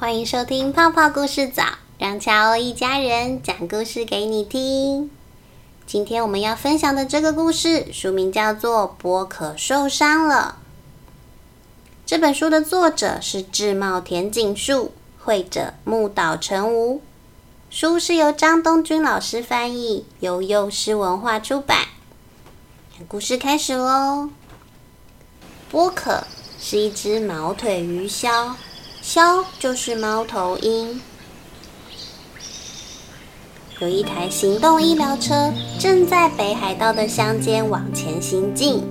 欢迎收听泡泡故事早，让乔欧一家人讲故事给你听。今天我们要分享的这个故事，书名叫做《波可受伤了》。这本书的作者是志茂田景树，绘者木岛成吾。书是由张东君老师翻译，由幼师文化出版。故事开始喽。波可是一只毛腿鱼鸮。枭就是猫头鹰。有一台行动医疗车正在北海道的乡间往前行进，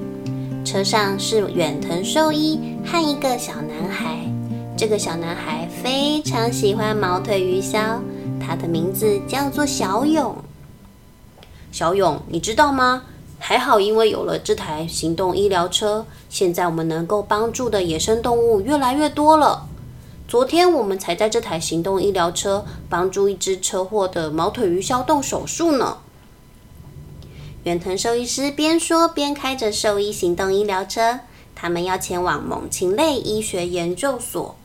车上是远藤兽医和一个小男孩。这个小男孩非常喜欢毛腿鱼鸮，他的名字叫做小勇。小勇，你知道吗？还好，因为有了这台行动医疗车，现在我们能够帮助的野生动物越来越多了。昨天我们才在这台行动医疗车帮助一只车祸的毛腿鱼鸮动手术呢。远藤兽医师边说边开着兽医行动医疗车，他们要前往猛禽类医学研究所。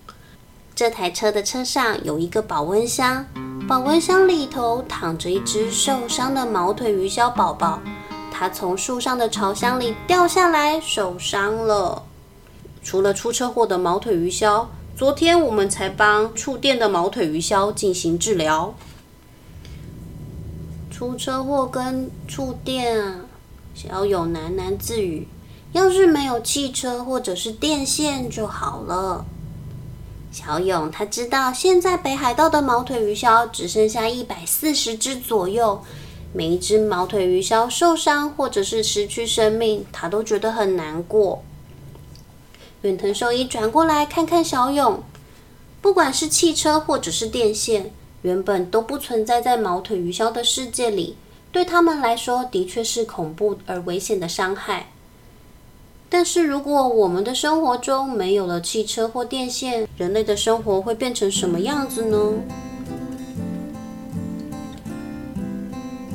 这台车的车上有一个保温箱，保温箱里头躺着一只受伤的毛腿鱼鸮宝宝，它从树上的巢箱里掉下来，受伤了。除了出车祸的毛腿鱼鸮。昨天我们才帮触电的毛腿鱼鸮进行治疗。出车祸跟触电啊，小勇喃喃自语：“要是没有汽车或者是电线就好了。”小勇他知道，现在北海道的毛腿鱼鸮只剩下一百四十只左右，每一只毛腿鱼鸮受伤或者是失去生命，他都觉得很难过。远藤兽医转过来看看小勇，不管是汽车或者是电线，原本都不存在在毛腿鱼鸮的世界里，对他们来说的确是恐怖而危险的伤害。但是如果我们的生活中没有了汽车或电线，人类的生活会变成什么样子呢？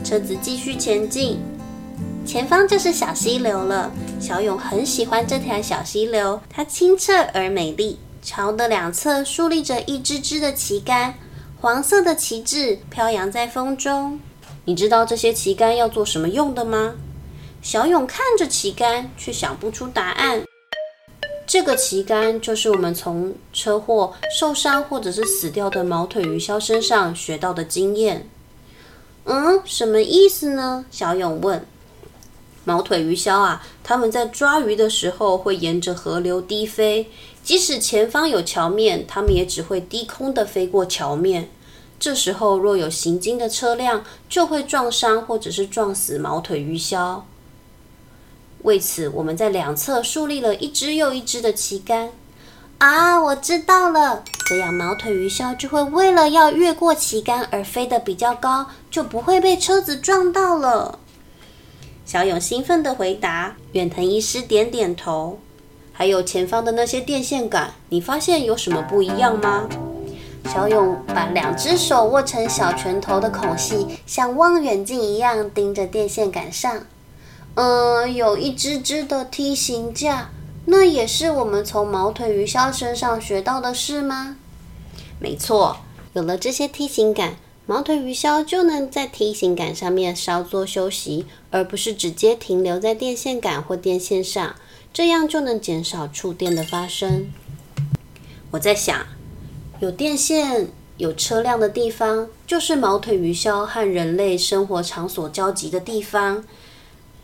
车子继续前进。前方就是小溪流了。小勇很喜欢这条小溪流，它清澈而美丽。桥的两侧竖立着一支支的旗杆，黄色的旗帜飘扬在风中。你知道这些旗杆要做什么用的吗？小勇看着旗杆，却想不出答案。这个旗杆就是我们从车祸受伤或者是死掉的毛腿鱼鸮身上学到的经验。嗯，什么意思呢？小勇问。毛腿鱼鸮啊，他们在抓鱼的时候会沿着河流低飞，即使前方有桥面，他们也只会低空的飞过桥面。这时候若有行经的车辆，就会撞伤或者是撞死毛腿鱼鸮。为此，我们在两侧树立了一只又一只的旗杆。啊，我知道了，这样毛腿鱼鸮就会为了要越过旗杆而飞得比较高，就不会被车子撞到了。小勇兴奋地回答：“远藤医师点点头。还有前方的那些电线杆，你发现有什么不一样吗？”小勇把两只手握成小拳头的孔隙，像望远镜一样盯着电线杆上。嗯，有一只只的梯形架，那也是我们从毛腿鱼鸮身上学到的事吗？没错，有了这些梯形杆。毛腿鱼鸮就能在梯形杆上面稍作休息，而不是直接停留在电线杆或电线上，这样就能减少触电的发生。我在想，有电线、有车辆的地方，就是毛腿鱼鸮和人类生活场所交集的地方。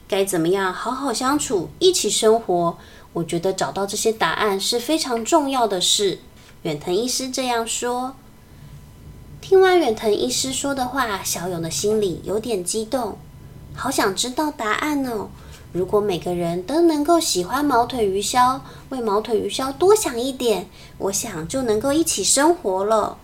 该怎么样好好相处，一起生活？我觉得找到这些答案是非常重要的事。远藤医师这样说。听完远藤医师说的话，小勇的心里有点激动，好想知道答案哦。如果每个人都能够喜欢毛腿鱼鸮，为毛腿鱼鸮多想一点，我想就能够一起生活了。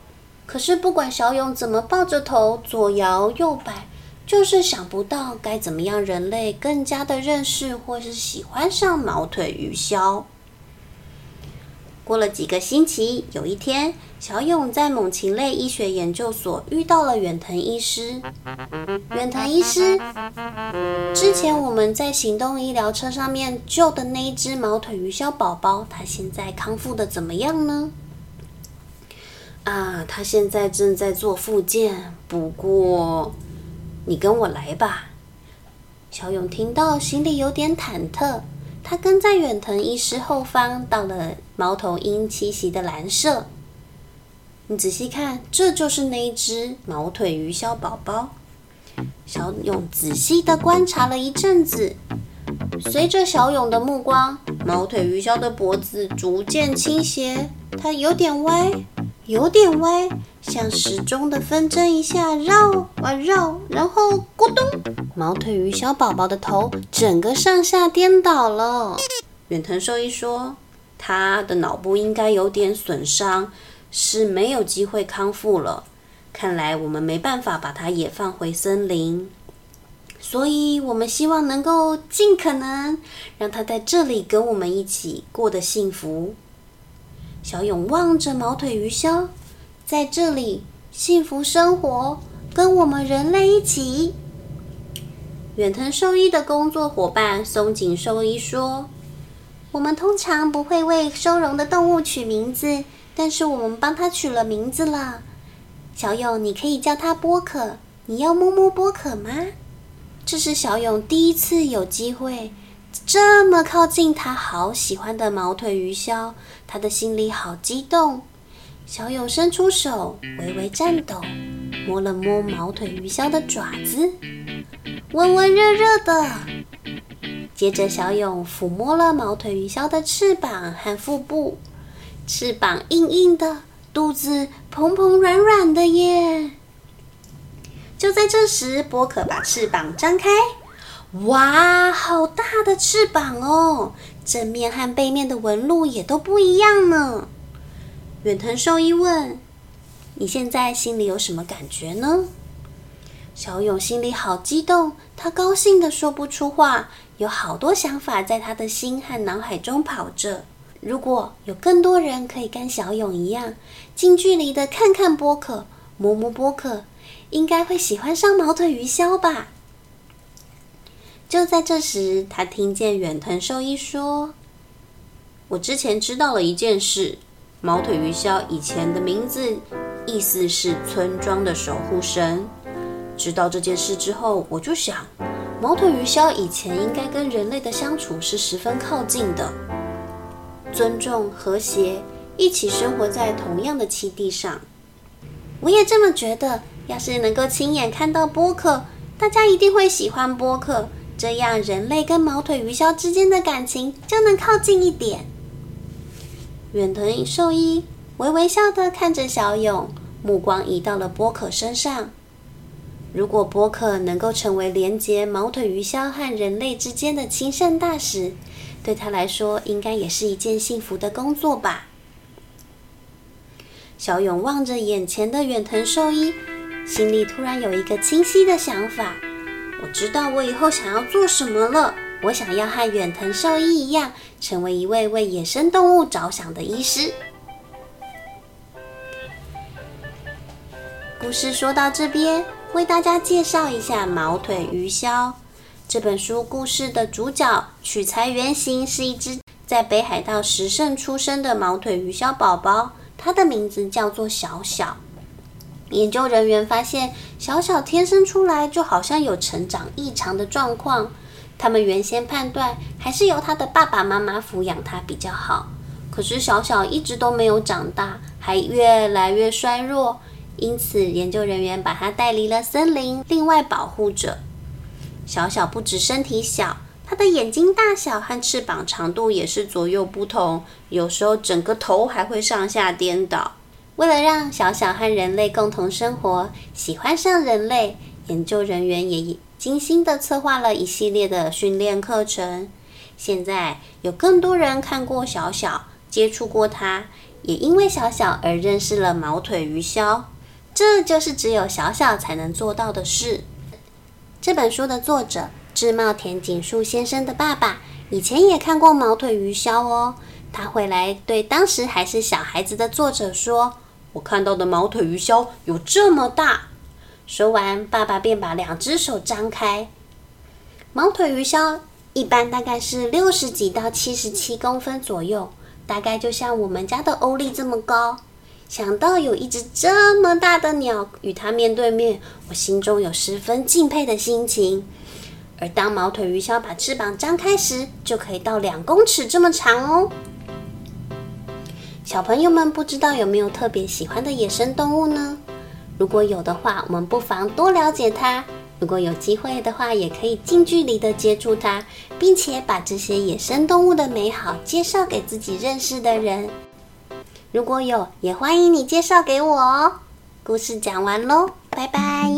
可是不管小勇怎么抱着头左摇右摆，就是想不到该怎么样人类更加的认识或是喜欢上毛腿鱼鸮。过了几个星期，有一天，小勇在猛禽类医学研究所遇到了远藤医师。远藤医师，之前我们在行动医疗车上面救的那一只毛腿鱼鸮宝宝，它现在康复的怎么样呢？啊，他现在正在做复健，不过你跟我来吧。小勇听到，心里有点忐忑。他跟在远藤医师后方，到了猫头鹰栖息的蓝色。你仔细看，这就是那一只毛腿鱼鸮宝宝。小勇仔细的观察了一阵子，随着小勇的目光，毛腿鱼鸮的脖子逐渐倾斜，它有点歪，有点歪，像时钟的分针一下绕啊绕，然后咕咚，毛腿鱼小宝宝的头整个上下颠倒了。远藤兽医说，他的脑部应该有点损伤。是没有机会康复了。看来我们没办法把它也放回森林，所以我们希望能够尽可能让它在这里跟我们一起过得幸福。小勇望着毛腿鱼鸮，在这里幸福生活，跟我们人类一起。远藤兽医的工作伙伴松井兽医说：“我们通常不会为收容的动物取名字。”但是我们帮他取了名字了，小勇，你可以叫他波可。你要摸摸波可吗？这是小勇第一次有机会这么靠近他好喜欢的毛腿鱼鸮，他的心里好激动。小勇伸出手，微微颤抖，摸了摸毛腿鱼鸮的爪子，温温热热的。接着，小勇抚摸了毛腿鱼鸮的翅膀和腹部。翅膀硬硬的，肚子蓬蓬软软的耶！就在这时，波可把翅膀张开，哇，好大的翅膀哦！正面和背面的纹路也都不一样呢。远藤兽医问：“你现在心里有什么感觉呢？”小勇心里好激动，他高兴的说不出话，有好多想法在他的心和脑海中跑着。如果有更多人可以跟小勇一样，近距离的看看波可，摸摸波可，应该会喜欢上毛腿鱼鸮吧。就在这时，他听见远藤兽医说：“我之前知道了一件事，毛腿鱼鸮以前的名字意思是村庄的守护神。知道这件事之后，我就想，毛腿鱼鸮以前应该跟人类的相处是十分靠近的。”尊重、和谐，一起生活在同样的栖地上。我也这么觉得。要是能够亲眼看到波克，大家一定会喜欢波克，这样人类跟毛腿鱼鸮之间的感情就能靠近一点。远藤兽医微微笑的看着小勇，目光移到了波克身上。如果波克能够成为连接毛腿鱼鸮和人类之间的亲善大使，对他来说，应该也是一件幸福的工作吧。小勇望着眼前的远藤兽医，心里突然有一个清晰的想法：我知道我以后想要做什么了。我想要和远藤兽医一样，成为一位为野生动物着想的医师。故事说到这边，为大家介绍一下毛腿鱼鸮。这本书故事的主角取材原型是一只在北海道石胜出生的毛腿鱼鸮宝宝，它的名字叫做小小。研究人员发现，小小天生出来就好像有成长异常的状况。他们原先判断还是由他的爸爸妈妈抚养他比较好。可是小小一直都没有长大，还越来越衰弱，因此研究人员把他带离了森林，另外保护着。小小不止身体小，他的眼睛大小和翅膀长度也是左右不同，有时候整个头还会上下颠倒。为了让小小和人类共同生活，喜欢上人类，研究人员也精心的策划了一系列的训练课程。现在有更多人看过小小，接触过它，也因为小小而认识了毛腿鱼鸮。这就是只有小小才能做到的事。这本书的作者志茂田锦树先生的爸爸以前也看过毛腿鱼鸮哦。他回来对当时还是小孩子的作者说：“我看到的毛腿鱼鸮有这么大。”说完，爸爸便把两只手张开。毛腿鱼鸮一般大概是六十几到七十七公分左右，大概就像我们家的欧丽这么高。想到有一只这么大的鸟与它面对面，我心中有十分敬佩的心情。而当毛腿鱼鸮把翅膀张开时，就可以到两公尺这么长哦。小朋友们不知道有没有特别喜欢的野生动物呢？如果有的话，我们不妨多了解它。如果有机会的话，也可以近距离的接触它，并且把这些野生动物的美好介绍给自己认识的人。如果有，也欢迎你介绍给我哦。故事讲完喽，拜拜。